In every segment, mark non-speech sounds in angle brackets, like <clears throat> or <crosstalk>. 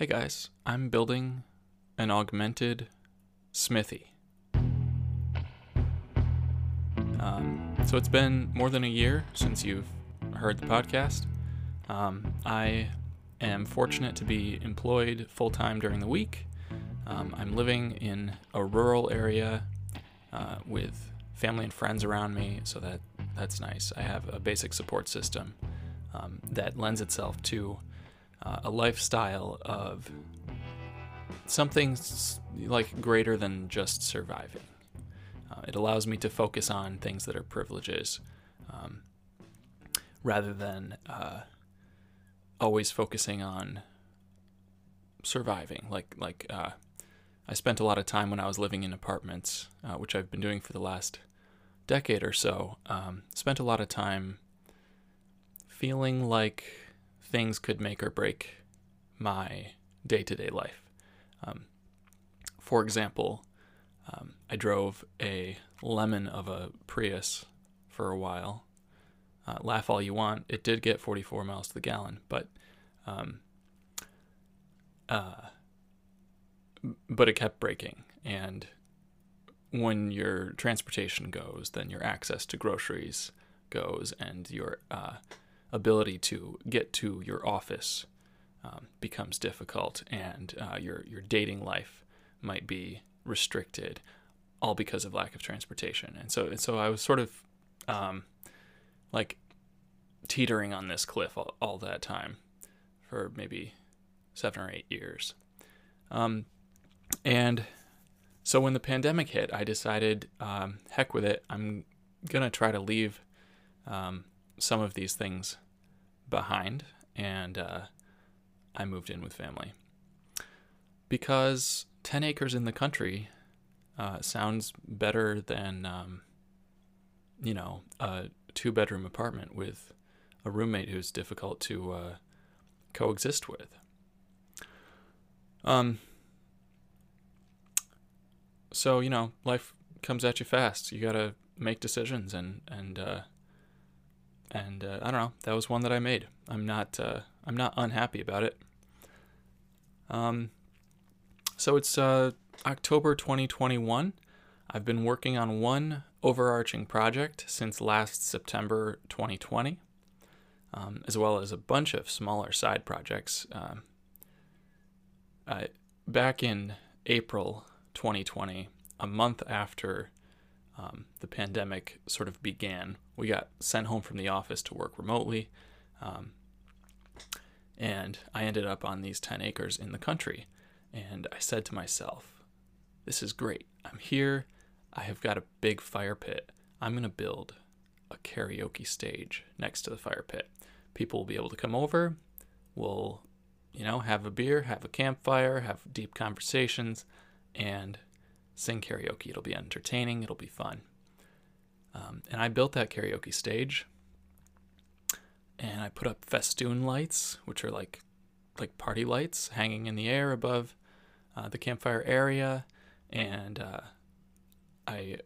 Hey guys, I'm building an augmented smithy. Um, so it's been more than a year since you've heard the podcast. Um, I am fortunate to be employed full time during the week. Um, I'm living in a rural area uh, with family and friends around me, so that that's nice. I have a basic support system um, that lends itself to uh, a lifestyle of something like greater than just surviving. Uh, it allows me to focus on things that are privileges um, rather than uh, always focusing on surviving. Like like uh, I spent a lot of time when I was living in apartments, uh, which I've been doing for the last decade or so. Um, spent a lot of time feeling like things could make or break my day to day life. Um, for example, um, I drove a lemon of a Prius for a while. Uh, laugh all you want, it did get 44 miles to the gallon, but um, uh, but it kept breaking. And when your transportation goes, then your access to groceries goes, and your uh, ability to get to your office um, becomes difficult, and uh, your your dating life might be restricted, all because of lack of transportation. And so, and so I was sort of um, like teetering on this cliff all, all that time for maybe seven or eight years. Um, and so when the pandemic hit, I decided, um, heck with it, I'm gonna try to leave um, some of these things behind, and uh, I moved in with family because 10 acres in the country uh, sounds better than, um, you know, a two bedroom apartment with a roommate who's difficult to uh, coexist with. Um, so you know, life comes at you fast. You gotta make decisions, and and uh, and uh, I don't know. That was one that I made. I'm not uh, I'm not unhappy about it. Um, so it's uh, October 2021. I've been working on one overarching project since last September 2020, um, as well as a bunch of smaller side projects. Um, I, back in April 2020, a month after um, the pandemic sort of began, we got sent home from the office to work remotely. Um, and I ended up on these 10 acres in the country. And I said to myself, this is great. I'm here. I have got a big fire pit. I'm going to build a karaoke stage next to the fire pit. People will be able to come over. We'll, you know, have a beer, have a campfire, have deep conversations, and sing karaoke. It'll be entertaining. It'll be fun. Um, and I built that karaoke stage and I put up festoon lights, which are like like party lights hanging in the air above uh, the campfire area, and uh, I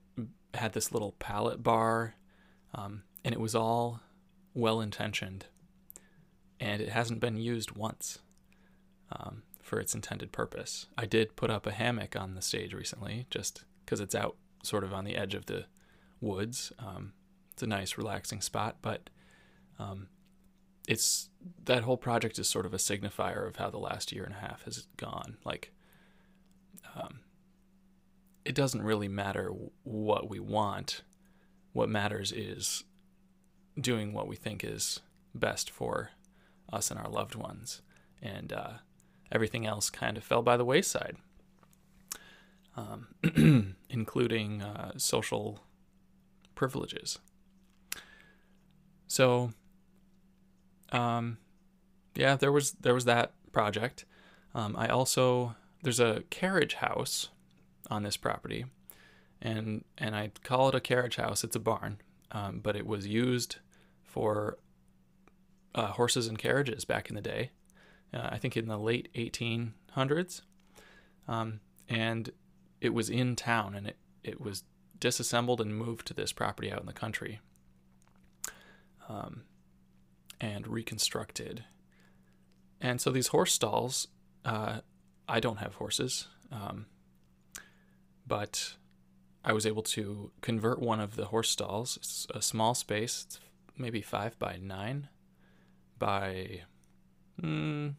had this little pallet bar, um, and it was all well intentioned, and it hasn't been used once um, for its intended purpose. I did put up a hammock on the stage recently, just because it's out sort of on the edge of the woods. Um, it's a nice, relaxing spot, but um, it's that whole project is sort of a signifier of how the last year and a half has gone. Like, um, it doesn't really matter what we want. What matters is doing what we think is best for us and our loved ones, and uh, everything else kind of fell by the wayside, um, <clears throat> including uh, social privileges. So um, yeah, there was there was that project. Um, I also there's a carriage house on this property, and and I call it a carriage house. It's a barn, um, but it was used for uh, horses and carriages back in the day. Uh, I think in the late 1800s, um, and it was in town, and it it was disassembled and moved to this property out in the country. Um, and reconstructed. And so these horse stalls uh, I don't have horses, um, but I was able to convert one of the horse stalls, it's a small space, maybe five by nine by mm,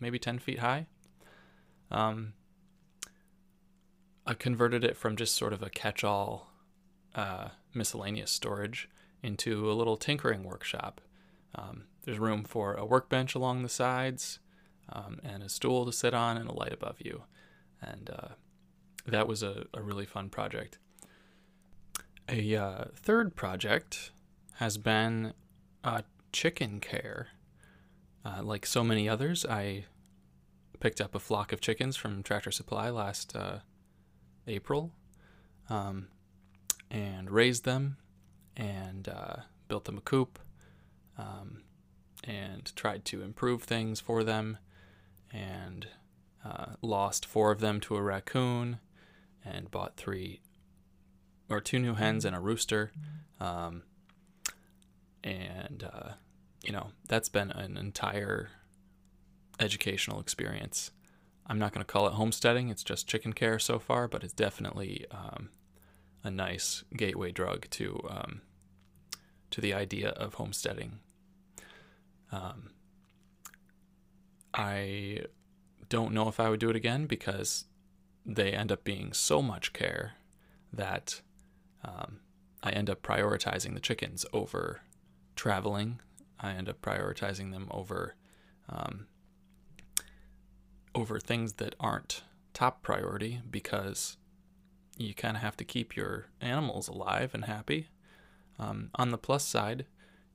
maybe 10 feet high. Um, I converted it from just sort of a catch all uh, miscellaneous storage into a little tinkering workshop. Um, there's room for a workbench along the sides, um, and a stool to sit on, and a light above you. And uh, that was a, a, really fun project. A uh, third project has been uh, chicken care. Uh, like so many others, I picked up a flock of chickens from Tractor Supply last uh, April, um, and raised them, and uh, built them a coop, um, and tried to improve things for them, and uh, lost four of them to a raccoon, and bought three or two new hens and a rooster, um, and uh, you know that's been an entire educational experience. I'm not going to call it homesteading, it's just chicken care so far, but it's definitely um, a nice gateway drug to um, to the idea of homesteading. Um, I don't know if I would do it again because they end up being so much care that um, I end up prioritizing the chickens over traveling. I end up prioritizing them over um, over things that aren't top priority because you kind of have to keep your animals alive and happy. Um, on the plus side,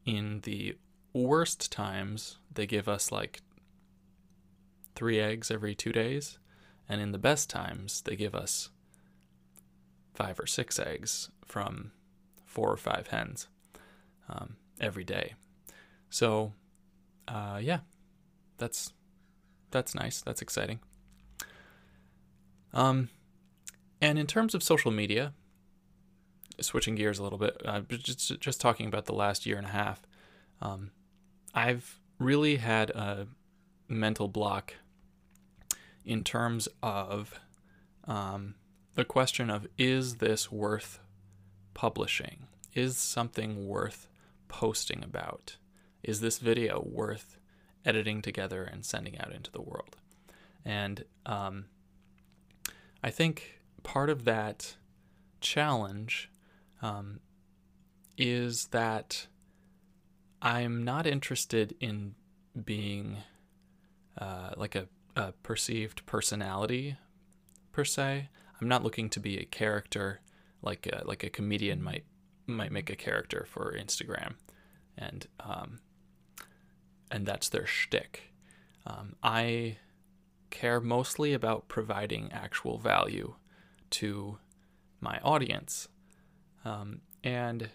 in the worst times, they give us like three eggs every two days. And in the best times, they give us five or six eggs from four or five hens um, every day. So, uh, yeah, that's that's nice. That's exciting. Um, and in terms of social media, switching gears a little bit, uh, just just talking about the last year and a half, um, I've really had a mental block in terms of um, the question of is this worth publishing? Is something worth posting about? Is this video worth editing together and sending out into the world. And um, I think part of that challenge um, is that I'm not interested in being uh, like a, a, perceived personality per se. I'm not looking to be a character like a, like a comedian might might make a character for Instagram, and um, and that's their shtick. Um, I care mostly about providing actual value to my audience. Um, and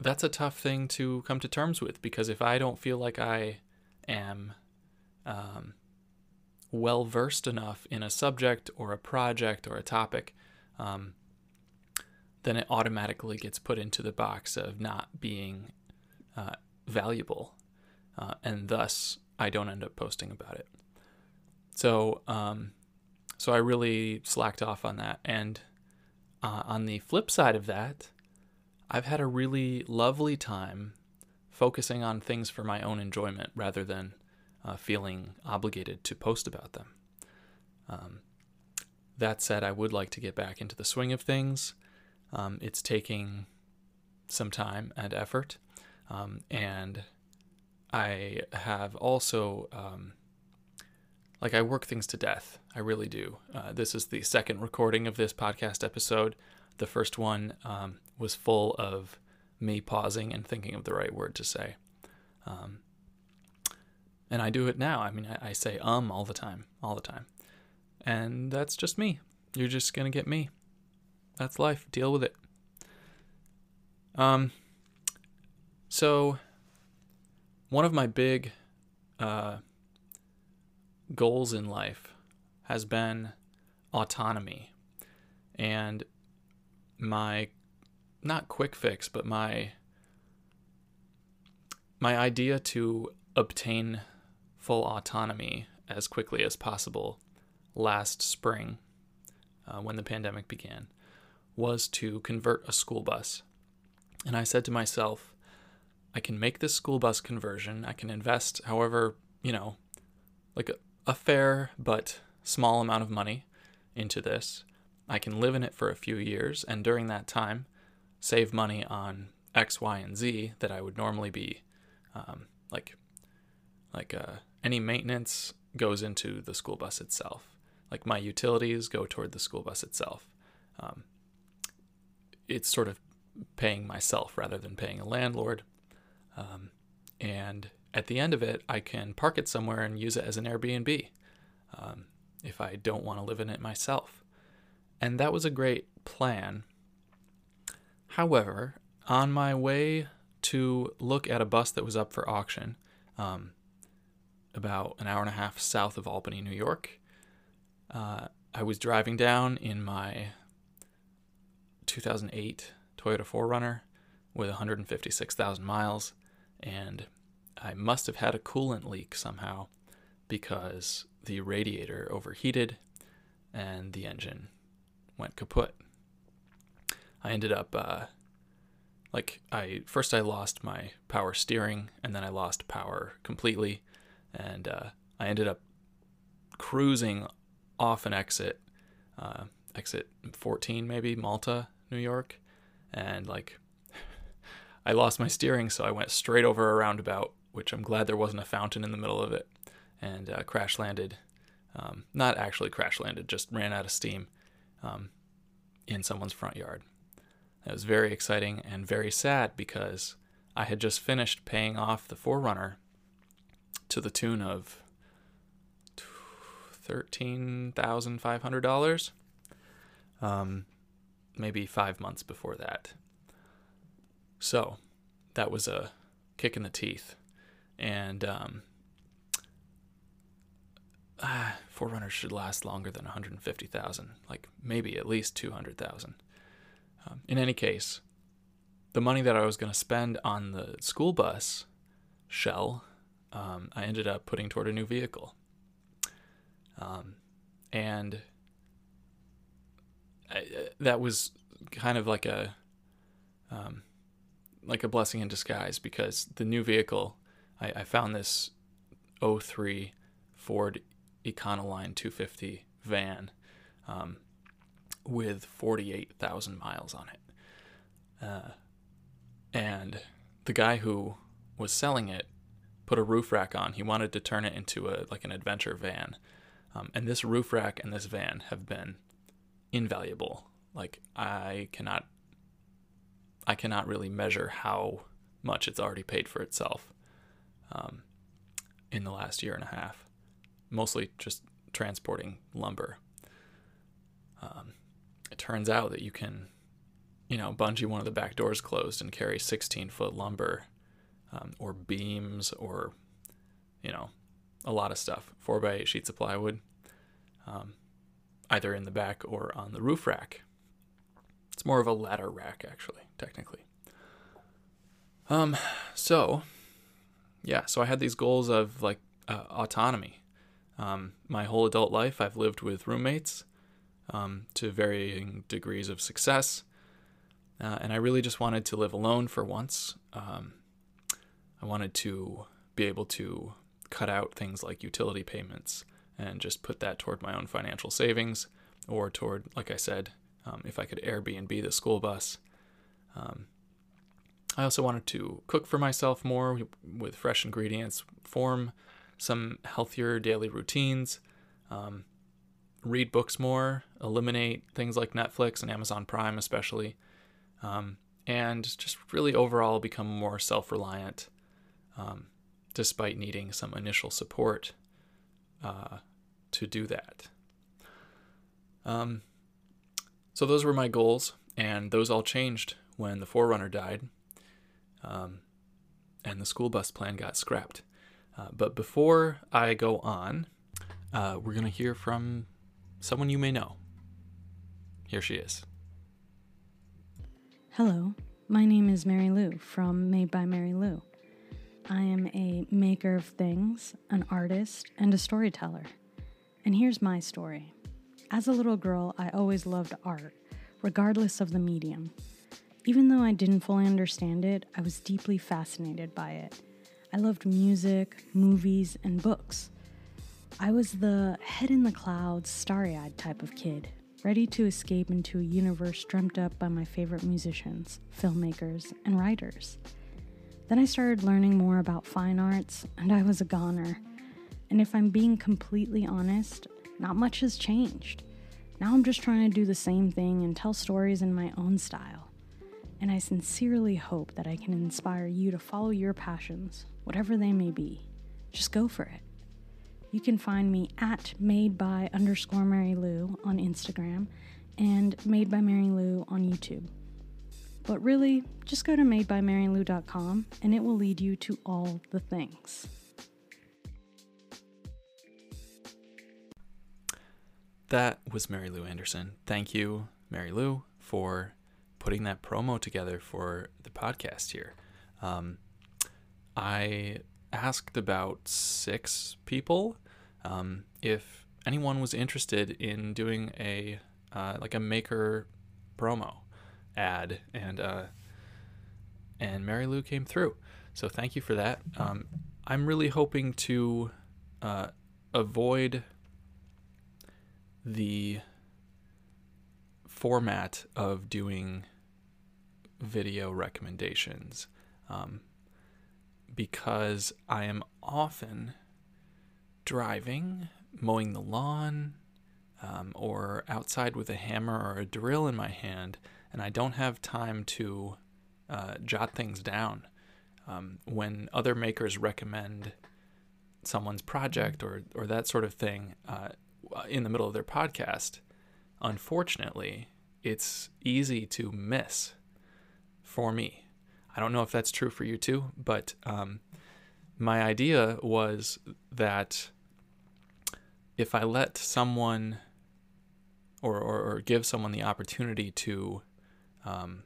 that's a tough thing to come to terms with because if I don't feel like I am um, well versed enough in a subject or a project or a topic, um, then it automatically gets put into the box of not being uh, valuable, uh, and thus I don't end up posting about it. So, um, so I really slacked off on that. And uh, on the flip side of that, I've had a really lovely time focusing on things for my own enjoyment rather than uh, feeling obligated to post about them. Um, that said, I would like to get back into the swing of things. Um, it's taking some time and effort. Um, and I have also, um, like, I work things to death. I really do. Uh, this is the second recording of this podcast episode. The first one um, was full of me pausing and thinking of the right word to say. Um, and I do it now. I mean, I, I say um all the time, all the time. And that's just me. You're just going to get me. That's life. Deal with it. Um, so, one of my big uh, goals in life has been autonomy. And my, not quick fix, but my, my idea to obtain full autonomy as quickly as possible last spring uh, when the pandemic began was to convert a school bus. And I said to myself, I can make this school bus conversion. I can invest however, you know, like a, a fair but small amount of money into this. I can live in it for a few years, and during that time, save money on X, Y, and Z that I would normally be um, like, like uh, any maintenance goes into the school bus itself. Like my utilities go toward the school bus itself. Um, it's sort of paying myself rather than paying a landlord. Um, and at the end of it, I can park it somewhere and use it as an Airbnb um, if I don't want to live in it myself. And that was a great plan. However, on my way to look at a bus that was up for auction, um, about an hour and a half south of Albany, New York, uh, I was driving down in my 2008 Toyota 4Runner with 156,000 miles, and I must have had a coolant leak somehow because the radiator overheated and the engine went kaput. I ended up uh, like I first I lost my power steering and then I lost power completely, and uh, I ended up cruising off an exit, uh, exit 14 maybe Malta, New York, and like I lost my steering, so I went straight over a roundabout, which I'm glad there wasn't a fountain in the middle of it, and uh, crash landed. Um, not actually crash landed, just ran out of steam um, in someone's front yard. It was very exciting and very sad because I had just finished paying off the 4Runner to the tune of $13,500. Um, maybe five months before that. So that was a kick in the teeth. And um, <sighs> ah, 4Runners should last longer than 150,000, like maybe at least 200,000. Um, in any case, the money that I was going to spend on the school bus shell, um, I ended up putting toward a new vehicle. Um, and I, uh, that was kind of like a um, like a blessing in disguise because the new vehicle I, I found this 03 Ford Econoline 250 van um, with 48,000 miles on it. Uh, and the guy who was selling it put a roof rack on. He wanted to turn it into a like an adventure van. Um, and this roof rack and this van have been invaluable. Like I cannot I cannot really measure how much it's already paid for itself um, in the last year and a half. Mostly just transporting lumber. Um, it turns out that you can, you know, bungee one of the back doors closed and carry 16 foot lumber um, or beams or, you know, a lot of stuff. Four by eight sheets of plywood, um, either in the back or on the roof rack. It's more of a ladder rack, actually, technically. Um, so, yeah, so I had these goals of like uh, autonomy. Um, my whole adult life, I've lived with roommates um, to varying degrees of success. Uh, and I really just wanted to live alone for once. Um, I wanted to be able to cut out things like utility payments and just put that toward my own financial savings or toward, like I said, um, if I could Airbnb the school bus. Um, I also wanted to cook for myself more with fresh ingredients, form some healthier daily routines, um, read books more, eliminate things like Netflix and Amazon Prime, especially, um, and just really overall become more self reliant, um, despite needing some initial support uh, to do that. Um, so, those were my goals, and those all changed when the 4Runner died um, and the school bus plan got scrapped. Uh, but before I go on, uh, we're going to hear from someone you may know. Here she is. Hello, my name is Mary Lou from Made by Mary Lou. I am a maker of things, an artist, and a storyteller. And here's my story. As a little girl, I always loved art, regardless of the medium. Even though I didn't fully understand it, I was deeply fascinated by it. I loved music, movies, and books. I was the head in the clouds, starry eyed type of kid, ready to escape into a universe dreamt up by my favorite musicians, filmmakers, and writers. Then I started learning more about fine arts, and I was a goner. And if I'm being completely honest, not much has changed. Now I'm just trying to do the same thing and tell stories in my own style. And I sincerely hope that I can inspire you to follow your passions, whatever they may be. Just go for it. You can find me at made by underscore Mary Lou on Instagram and made by Mary Lou on YouTube. But really, just go to madebymarylou.com and it will lead you to all the things. That was Mary Lou Anderson. Thank you, Mary Lou, for putting that promo together for the podcast here. Um, I asked about six people um, if anyone was interested in doing a uh, like a maker promo ad, and uh, and Mary Lou came through. So thank you for that. Um, I'm really hoping to uh, avoid the format of doing video recommendations um, because I am often driving, mowing the lawn, um, or outside with a hammer or a drill in my hand and I don't have time to uh, jot things down. Um, when other makers recommend someone's project or or that sort of thing uh, in the middle of their podcast, unfortunately, it's easy to miss for me. I don't know if that's true for you too, but um, my idea was that if I let someone or, or, or give someone the opportunity to um,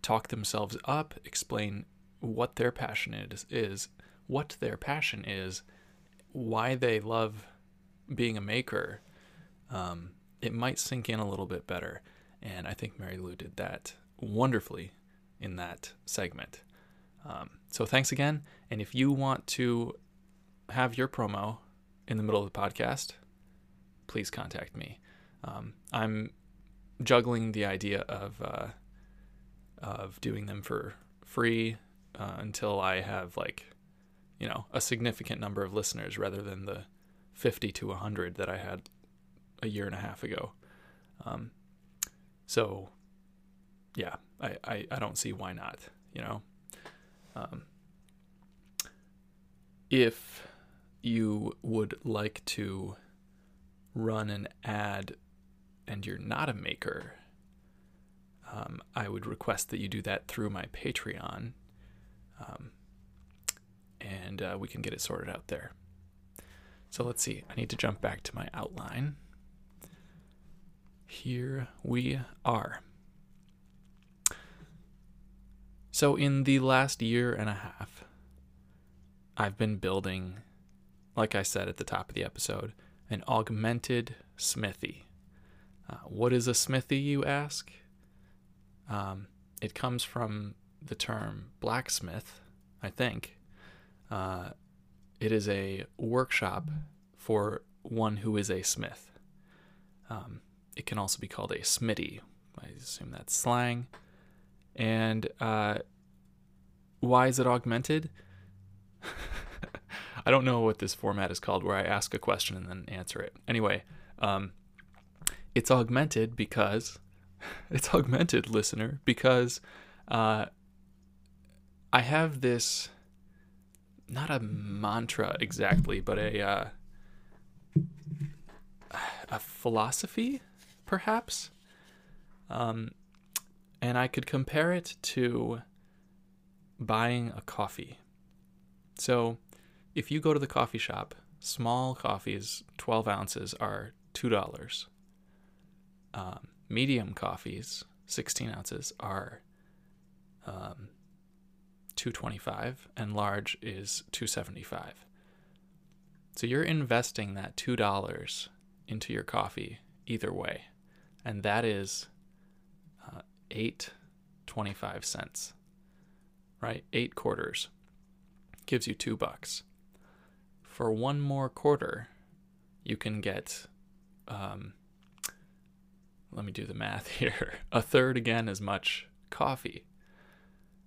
talk themselves up, explain what their passion is, is, what their passion is, why they love being a maker, um, it might sink in a little bit better. And I think Mary Lou did that wonderfully in that segment. Um, so thanks again. And if you want to have your promo in the middle of the podcast, please contact me. Um, I'm juggling the idea of uh, of doing them for free uh, until I have like, you know, a significant number of listeners rather than the 50 to 100 that I had a year and a half ago. Um, so, yeah, I, I, I, don't see why not, you know. Um, if you would like to run an ad and you're not a maker, um, I would request that you do that through my Patreon, um, and uh, we can get it sorted out there. So let's see. I need to jump back to my outline. Here we are. So, in the last year and a half, I've been building, like I said at the top of the episode, an augmented smithy. Uh, what is a smithy, you ask? Um, it comes from the term blacksmith, I think. Uh, it is a workshop for one who is a smith. Um, it can also be called a smithy. I assume that's slang. And uh, why is it augmented? <laughs> I don't know what this format is called where I ask a question and then answer it. Anyway, um, it's augmented because <laughs> it's augmented, listener, because uh, I have this not a mantra exactly, but a uh, a philosophy, perhaps. Um, and I could compare it to buying a coffee. So, if you go to the coffee shop, small coffees, 12 ounces, are $2. Um, medium coffees, 16 ounces, are um, 225 and large is 275. So you're investing that $2 into your coffee either way. And that is uh, 8.25 cents. Right? 8 quarters gives you 2 bucks. For one more quarter, you can get um, let me do the math <laughs> here, a third again as much coffee.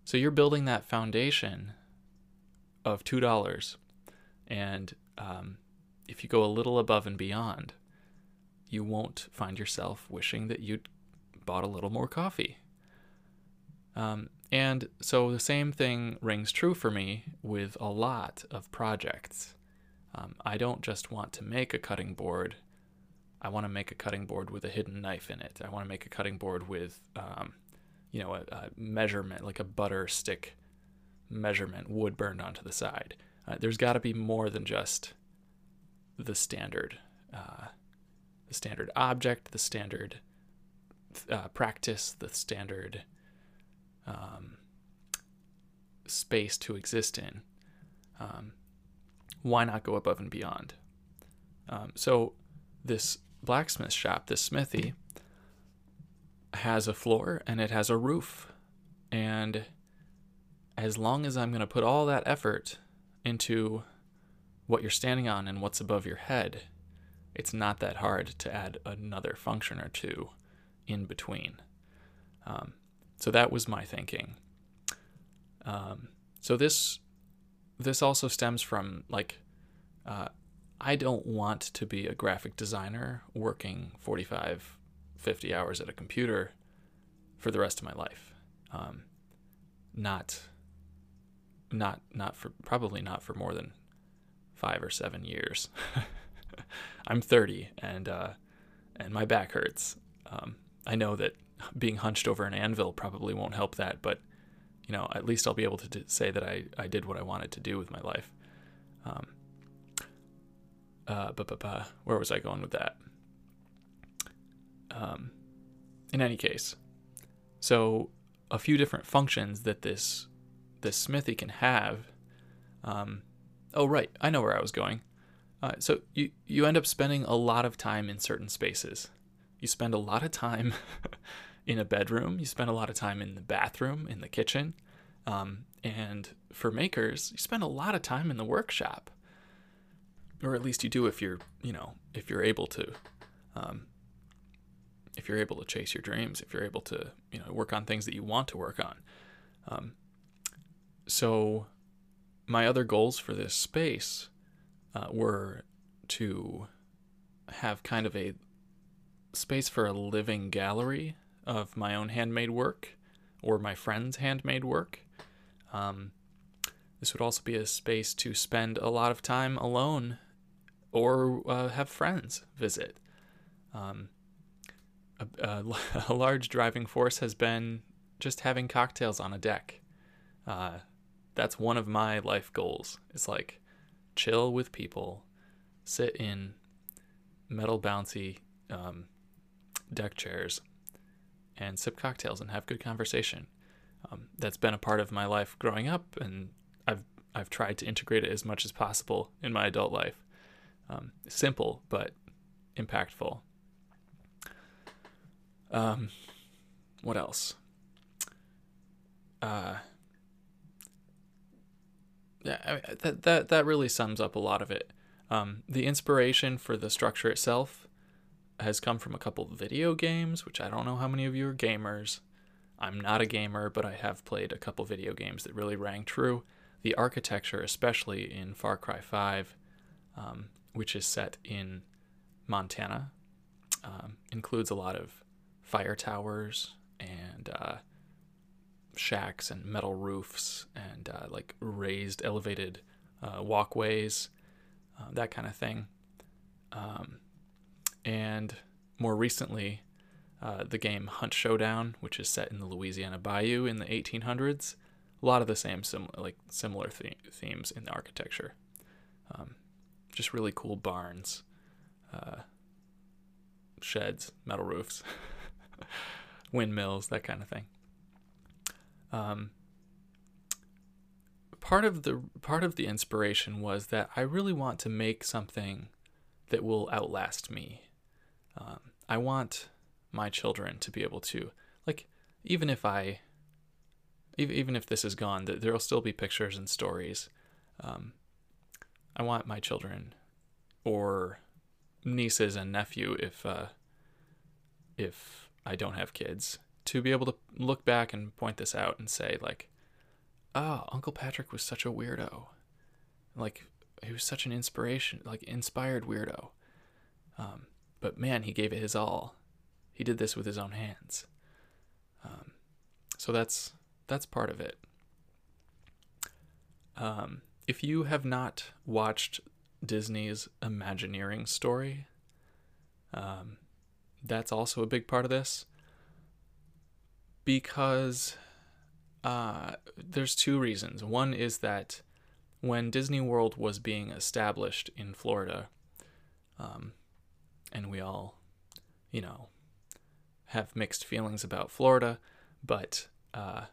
So you're building that foundation of $2. And um, if you go a little above and beyond, you won't find yourself wishing that you'd bought a little more coffee. Um, and so the same thing rings true for me with a lot of projects. Um, I don't just want to make a cutting board I want to make a cutting board with a hidden knife in it. I want to make a cutting board with, um, you know, a, a, measurement, like a butter stick measurement, wood burned onto the side. Uh, there's got to be more than just the standard, uh, the standard object, the standard uh, practice, the standard um, space to exist in. Um, why not go above and beyond? Um, so this blacksmith shop, this smithy, has a floor and it has a roof. And as long as I'm going to put all that effort into what you're standing on and what's above your head, it's not that hard to add another function or two in between. Um, so that was my thinking. Um, so this this also stems from like uh, I don't want to be a graphic designer working 45, 50 hours at a computer for the rest of my life. Um, not, not, not for probably not for more than five or seven years. <laughs> I'm 30 and uh, and my back hurts. Um, I know that being hunched over an anvil probably won't help that, but you know at least I'll be able to d- say that I I did what I wanted to do with my life. Um, uh, but, but, but where was I going with that? Um, in any case, so a few different functions that this this smithy can have. Um, oh right, I know where I was going. Uh, so you you end up spending a lot of time in certain spaces. You spend a lot of time <laughs> in a bedroom. You spend a lot of time in the bathroom, in the kitchen, um, and for makers, you spend a lot of time in the workshop or at least you do if you're you know if you're able to um, if you're able to chase your dreams if you're able to you know work on things that you want to work on um, so my other goals for this space uh, were to have kind of a space for a living gallery of my own handmade work or my friends' handmade work. Um, this would also be a space to spend a lot of time alone or uh, have friends visit. Um, a, a, <laughs> a, large driving force has been just having cocktails on a deck. Uh, that's one of my life goals. It's like chill with people, sit in metal bouncy um, deck chairs, and sip cocktails and have good conversation. Um, that's been a part of my life growing up, and I've I've tried to integrate it as much as possible in my adult life. Um, simple but impactful. Um, what else? Uh, yeah, I, that that that really sums up a lot of it. Um, the inspiration for the structure itself has come from a couple video games, which I don't know how many of you are gamers. I'm not a gamer, but I have played a couple video games that really rang true. The architecture, especially in Far Cry 5, um, which is set in Montana, um, includes a lot of fire towers and uh, shacks and metal roofs and uh, like raised, elevated uh, walkways, uh, that kind of thing. Um, and more recently, uh, the game Hunt Showdown, which is set in the Louisiana Bayou in the 1800s. A lot of the same sim- like similar th- themes in the architecture. Um, just really cool barns, uh, sheds, metal roofs, <laughs> <laughs> windmills, that kind of thing. Um, part of the part of the inspiration was that I really want to make something that will outlast me. Um, I want my children to be able to like even if I even if this is gone, there'll still be pictures and stories. Um, I want my children or nieces and nephew, if uh, if I don't have kids, to be able to look back and point this out and say like, "Oh, Uncle Patrick was such a weirdo. Like he was such an inspiration, like inspired weirdo. Um, but man, he gave it his all. He did this with his own hands. Um, so that's that's part of it. Um, if you have not watched Disney's Imagineering story, um, that's also a big part of this because uh, there's two reasons. One is that when Disney World was being established in Florida, um, and we all, you know, have mixed feelings about Florida, but uh,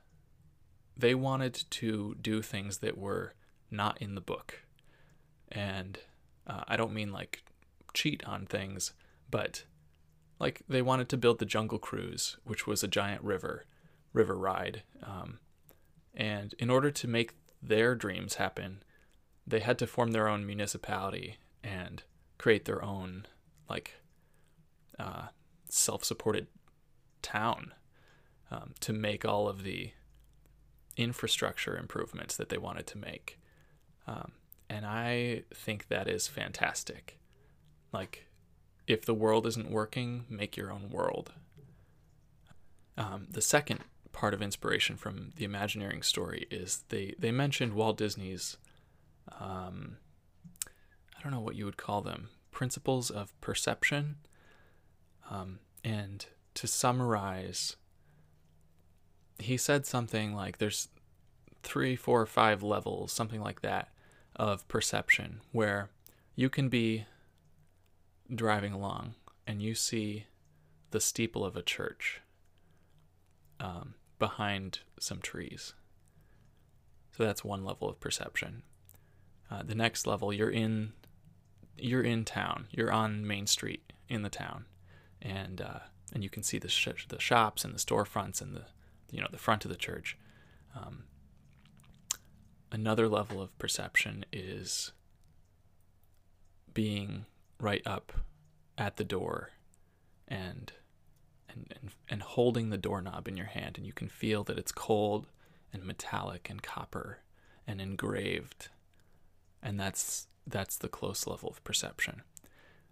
they wanted to do things that were not in the book. And uh, I don't mean like cheat on things, but like they wanted to build the Jungle Cruise, which was a giant river, river ride. Um, and in order to make their dreams happen, they had to form their own municipality and create their own like uh, self-supported town um, to make all of the infrastructure improvements that they wanted to make. Um, and I think that is fantastic. Like, if the world isn't working, make your own world. Um, the second part of inspiration from the Imagineering story is they, they mentioned Walt Disney's, um, I don't know what you would call them, principles of perception. Um, and to summarize he said something like there's three, four, five levels, something like that, of perception where you can be driving along and you see the steeple of a church um, behind some trees. So that's one level of perception. Uh, the next level, you're in you're in town. You're on Main Street in the town, and uh, and you can see the sh- the shops and the storefronts and the you know the front of the church. Um, another level of perception is being right up at the door and and, and and holding the doorknob in your hand and you can feel that it's cold and metallic and copper and engraved. And that's that's the close level of perception.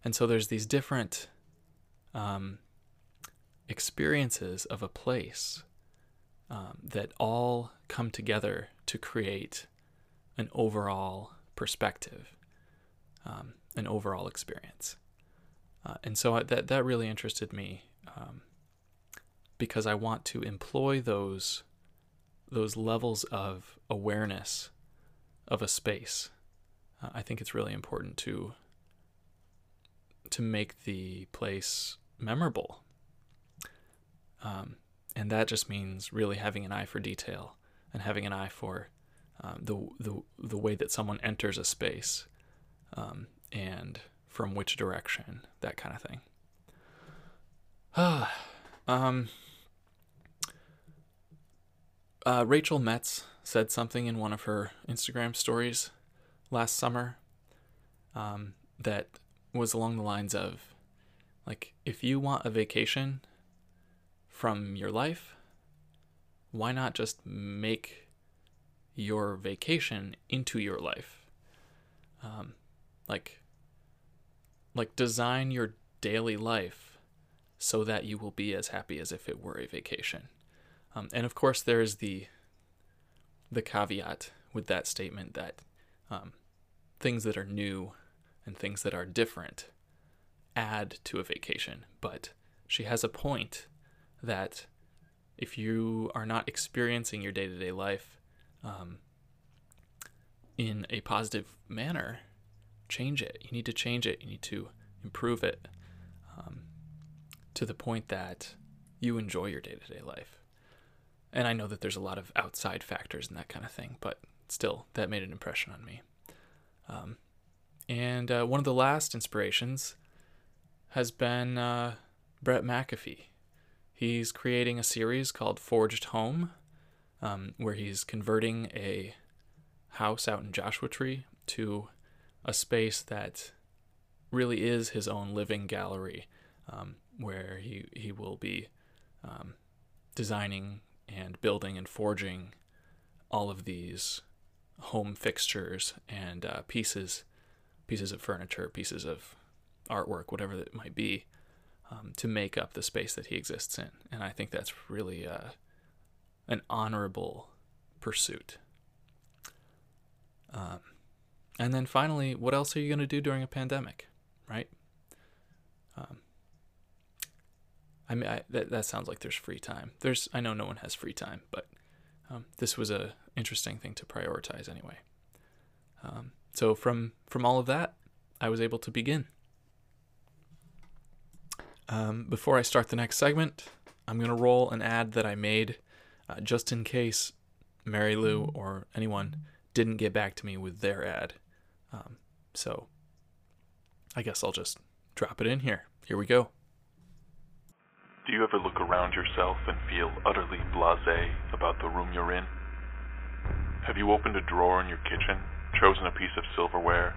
And so there's these different um, experiences of a place um, that all come together to create an overall perspective, um, an overall experience. Uh, and so that that really interested me um, because I want to employ those those levels of awareness of a space. Uh, I think it's really important to to make the place memorable. Um, and that just means really having an eye for detail and having an eye for um, the, the the way that someone enters a space um, and from which direction, that kind of thing. <sighs> um, uh, Rachel Metz said something in one of her Instagram stories last summer um, that was along the lines of like, if you want a vacation, from your life, why not just make your vacation into your life? Um, like, like design your daily life so that you will be as happy as if it were a vacation. Um, and of course, there is the the caveat with that statement that um, things that are new and things that are different add to a vacation. But she has a point that if you are not experiencing your day to day life um, in a positive manner, change it. You need to change it. You need to improve it um, to the point that you enjoy your day to day life. And I know that there's a lot of outside factors and that kind of thing, but still, that made an impression on me. Um, and uh, one of the last inspirations has been uh, Brett McAfee. He's creating a series called Forged Home, um, where he's converting a house out in Joshua Tree to a space that really is his own living gallery, um, where he, he will be um, designing and building and forging all of these home fixtures and uh, pieces, pieces of furniture, pieces of artwork, whatever it might be, um, to make up the space that he exists in. And I think that's really uh, an honorable pursuit. Um, and then finally, what else are you going to do during a pandemic, right? Um, I mean, I, that that sounds like there's free time. There's, I know no one has free time, but um, this was a interesting thing to prioritize anyway. Um, so from from all of that, I was able to begin. Um, before I start the next segment, I'm gonna roll an ad that I made, uh, just in case Mary Lou or anyone didn't get back to me with their ad. Um, so I guess I'll just drop it in here. Here we go. Do you ever look around yourself and feel utterly blase about the room you're in? Have you opened a drawer in your kitchen, chosen a piece of silverware,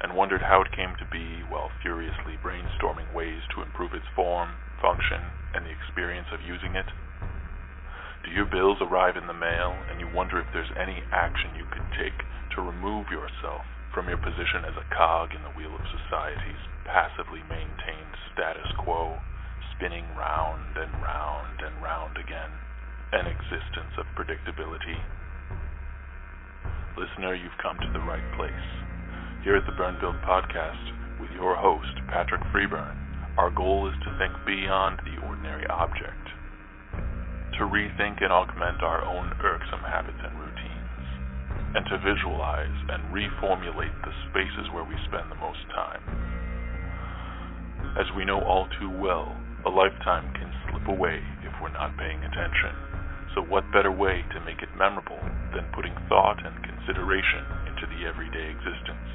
and wondered how it came to be while furiously brainstorming ways to improve its form, function, and the experience of using it? Do your bills arrive in the mail and you wonder if there's any action you could take to remove yourself from your position as a cog in the wheel of society's passively maintained status quo, spinning round and round and round again, an existence of predictability? Listener, you've come to the right place. Here at the Bern Build Podcast, with your host, Patrick Freeburn, our goal is to think beyond the ordinary object to rethink and augment our own irksome habits and routines, and to visualize and reformulate the spaces where we spend the most time. As we know all too well, a lifetime can slip away if we're not paying attention. So, what better way to make it memorable than putting thought and consideration into the everyday existence?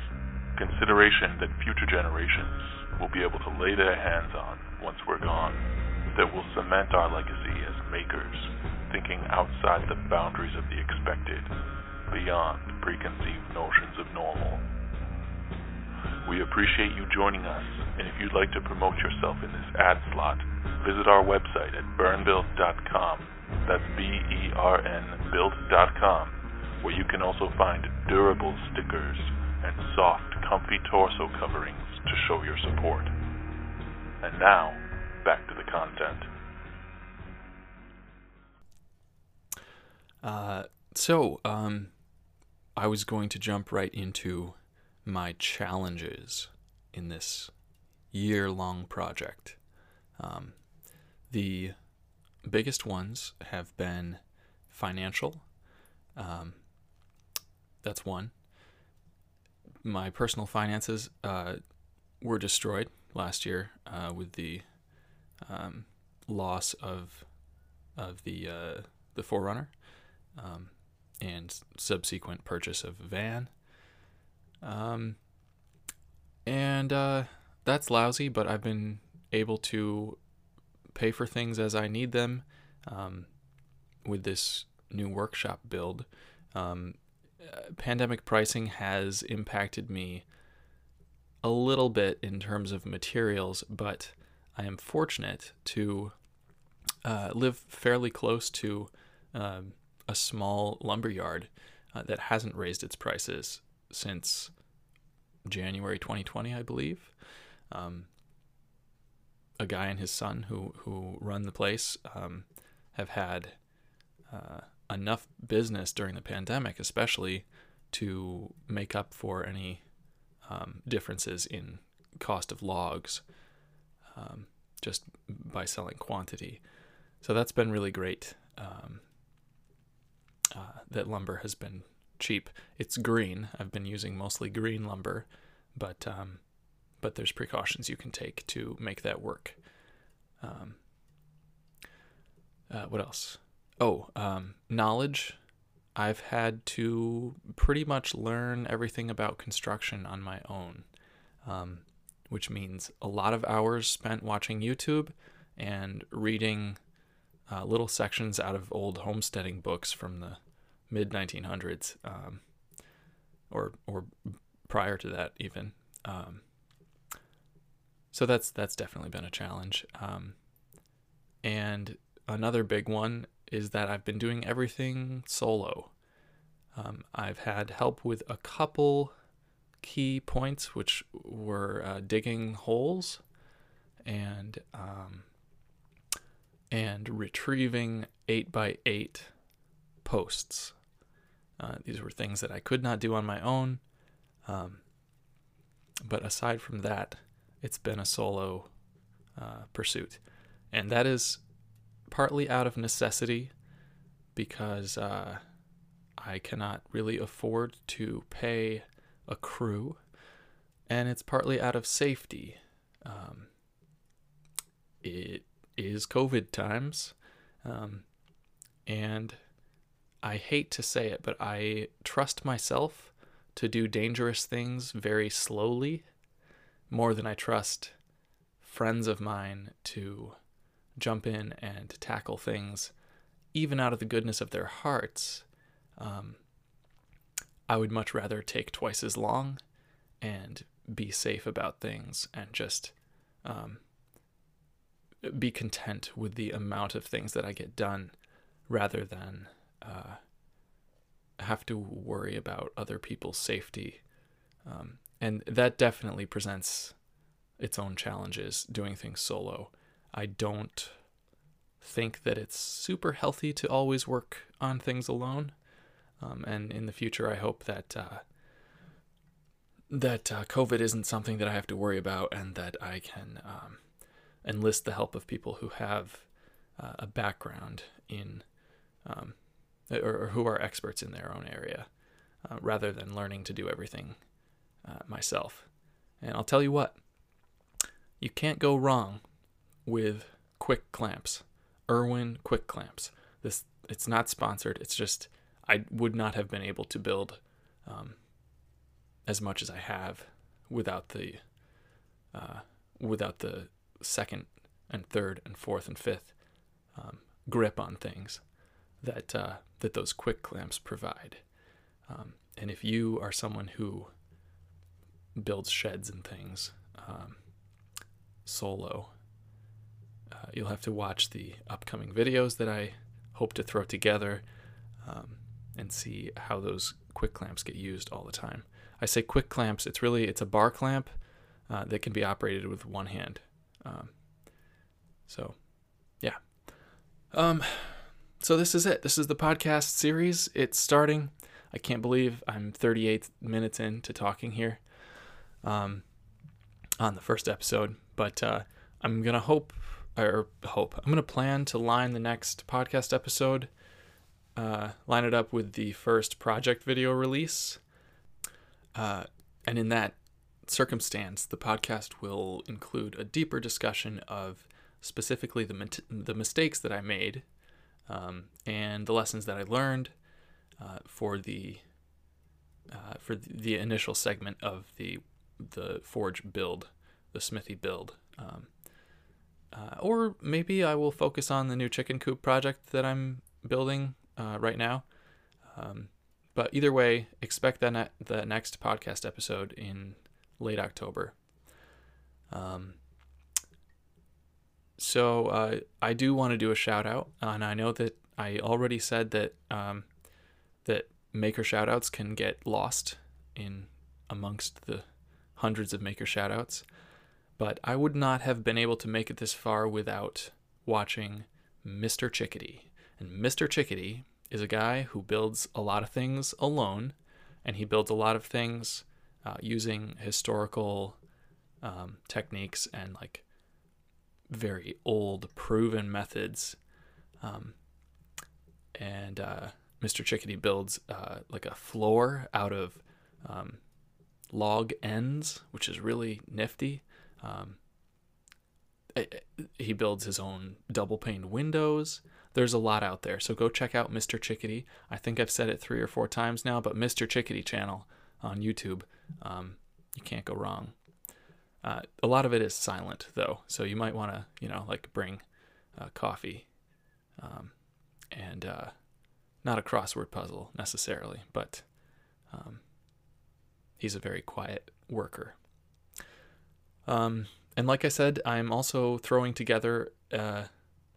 Consideration that future generations will be able to lay their hands on once we're gone that will cement our legacy as makers, thinking outside the boundaries of the expected, beyond preconceived notions of normal. We appreciate you joining us, and if you'd like to promote yourself in this ad slot, visit our website at bernbuild.com. That's B E R N build.com, where you can also find durable stickers and soft, comfy torso coverings to show your support. And now, back to the content. Uh, so, um, I was going to jump right into my challenges in this year long project. Um, the biggest ones have been financial. Um, that's one. My personal finances uh, were destroyed last year uh, with the um, loss of of the uh, the 4Runner um, and subsequent purchase of a van. Um, and uh, that's lousy, but I've been able to pay for things as I need them um, with this new workshop build. Um, pandemic pricing has impacted me a little bit in terms of materials, but I am fortunate to uh, live fairly close to um, a small lumber yard uh, that hasn't raised its prices since January 2020, I believe. Um, a guy and his son who who run the place um, have had uh, enough business during the pandemic, especially to make up for any um, differences in cost of logs um, just by selling quantity. So that's been really great. Uh, that lumber has been cheap. It's green. I've been using mostly green lumber, but um, but there's precautions you can take to make that work. Um, uh, what else? Oh, um, knowledge. I've had to pretty much learn everything about construction on my own, um, which means a lot of hours spent watching YouTube and reading uh, little sections out of old homesteading books from the mid 1900s, um, or or prior to that even. Um, so that's that's definitely been a challenge. Um, and another big one is that I've been doing everything solo. Um, I've had help with a couple key points, which were uh, digging holes and um, and retrieving eight by eight posts. Uh, these were things that I could not do on my own. Um, but aside from that, it's been a solo uh, pursuit. And that is partly out of necessity because uh, I cannot really afford to pay a crew. And it's partly out of safety. Um, it is COVID times. Um, and I hate to say it, but I trust myself to do dangerous things very slowly more than I trust friends of mine to jump in and tackle things, even out of the goodness of their hearts. Um, I would much rather take twice as long and be safe about things and just um, be content with the amount of things that I get done rather than uh, have to worry about other people's safety. Um, and that definitely presents its own challenges doing things solo. I don't think that it's super healthy to always work on things alone. Um, and in the future, I hope that uh, that uh, COVID isn't something that I have to worry about, and that I can um, enlist the help of people who have uh, a background in um, or, or, who are experts in their own area, uh, rather than learning to do everything uh, myself. And I'll tell you what, you can't go wrong with quick clamps. Irwin quick clamps. This it's not sponsored. It's just I would not have been able to build um, as much as I have without the uh, without the second and third and fourth and fifth um, grip on things that uh, that those quick clamps provide. Um, and if you are someone who builds sheds and things um, solo. Uh, you'll have to watch the upcoming videos that I hope to throw together um, and see how those quick clamps get used all the time. I say quick clamps; it's really it's a bar clamp uh, that can be operated with one hand. Um, so, yeah. Um, so this is it. This is the podcast series. It's starting. I can't believe I'm 38 minutes into talking here um, on the first episode. But uh, I'm gonna hope or hope I'm gonna plan to line the next podcast episode, uh, line it up with the first project video release, uh, and in that circumstance, the podcast will include a deeper discussion of specifically the the mistakes that I made um, and the lessons that I learned uh, for the uh, for the initial segment of the the forge build, the smithy build. Um, uh, or maybe I will focus on the new chicken coop project that I'm building uh, right now. Um, but either way, expect that ne- the next podcast episode in late October. Um, so uh, I do want to do a shout out, and I know that I already said that um, that maker shoutouts can get lost in amongst the hundreds of maker shoutouts, but I would not have been able to make it this far without watching Mr. Chickadee. And Mr. Chickadee is a guy who builds a lot of things alone, and he builds a lot of things uh, using historical um, techniques and like very old, proven methods. Um, and uh, Mr. Chickadee builds uh, like a floor out of um, log ends, which is really nifty. Um, he builds his own double pane windows. there's a lot out there. So go check out Mr. Chickadee. I think I've said it three or four times now, but Mr. Chickadee channel on YouTube, um, you can't go wrong. Uh, a lot of it is silent though, so you might want to, you know, like bring uh, coffee, um, and uh, not a crossword puzzle necessarily, but um, he's a very quiet worker. Um, and like I said, I'm also throwing together uh,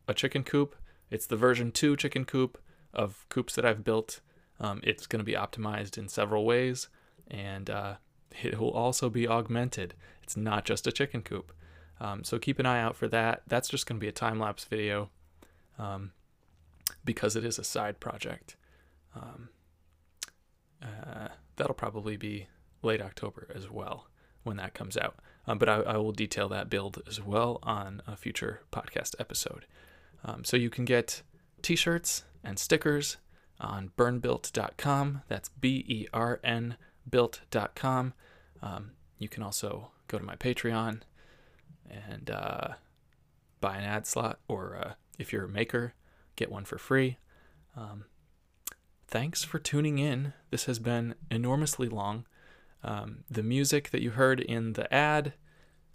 a chicken coop. It's the version 2 chicken coop of coops that I've built. Um, it's going to be optimized in several ways, and uh, it will also be augmented. It's not just a chicken coop. Um, so keep an eye out for that. That's just going to be a time lapse video um, because it is a side project. Um, uh, that'll probably be late October as well when that comes out. Um, but I, I, will detail that build as well on a future podcast episode. Um, so you can get t shirts and stickers on bernbuilt.com. That's B E R N built.com. Um, you can also go to my Patreon and uh, buy an ad slot, or uh, if you're a maker, get one for free. Um, thanks for tuning in. This has been enormously long. Um, the music that you heard in the ad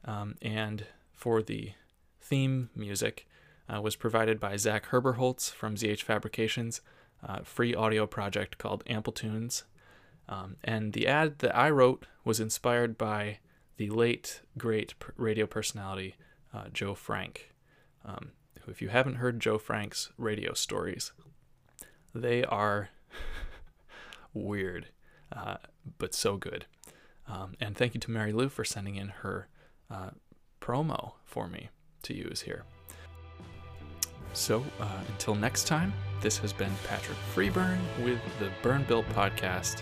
um, and for the theme music uh, was provided by Zach Herberholtz from ZH Fabrications, uh, free audio project called Amplitunes. Um, and the ad that I wrote was inspired by the late, great radio personality uh, Joe Frank. Um, who, if you haven't heard Joe Frank's radio stories, they are <laughs> weird, uh, but so good. Um, and thank you to Mary Lou for sending in her uh, promo for me to use here. So uh, until next time, this has been Patrick Freeburn with the Bern Build Podcast.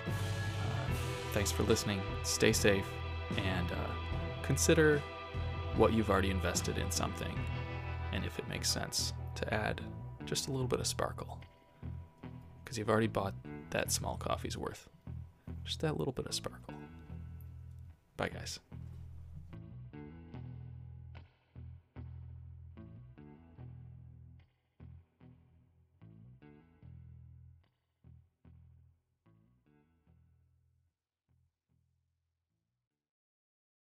Thanks for listening. Stay safe and uh, consider what you've already invested in something and if it makes sense to add just a little bit of sparkle. Because you've already bought that small coffee's worth. Just that little bit of sparkle. Bye, guys.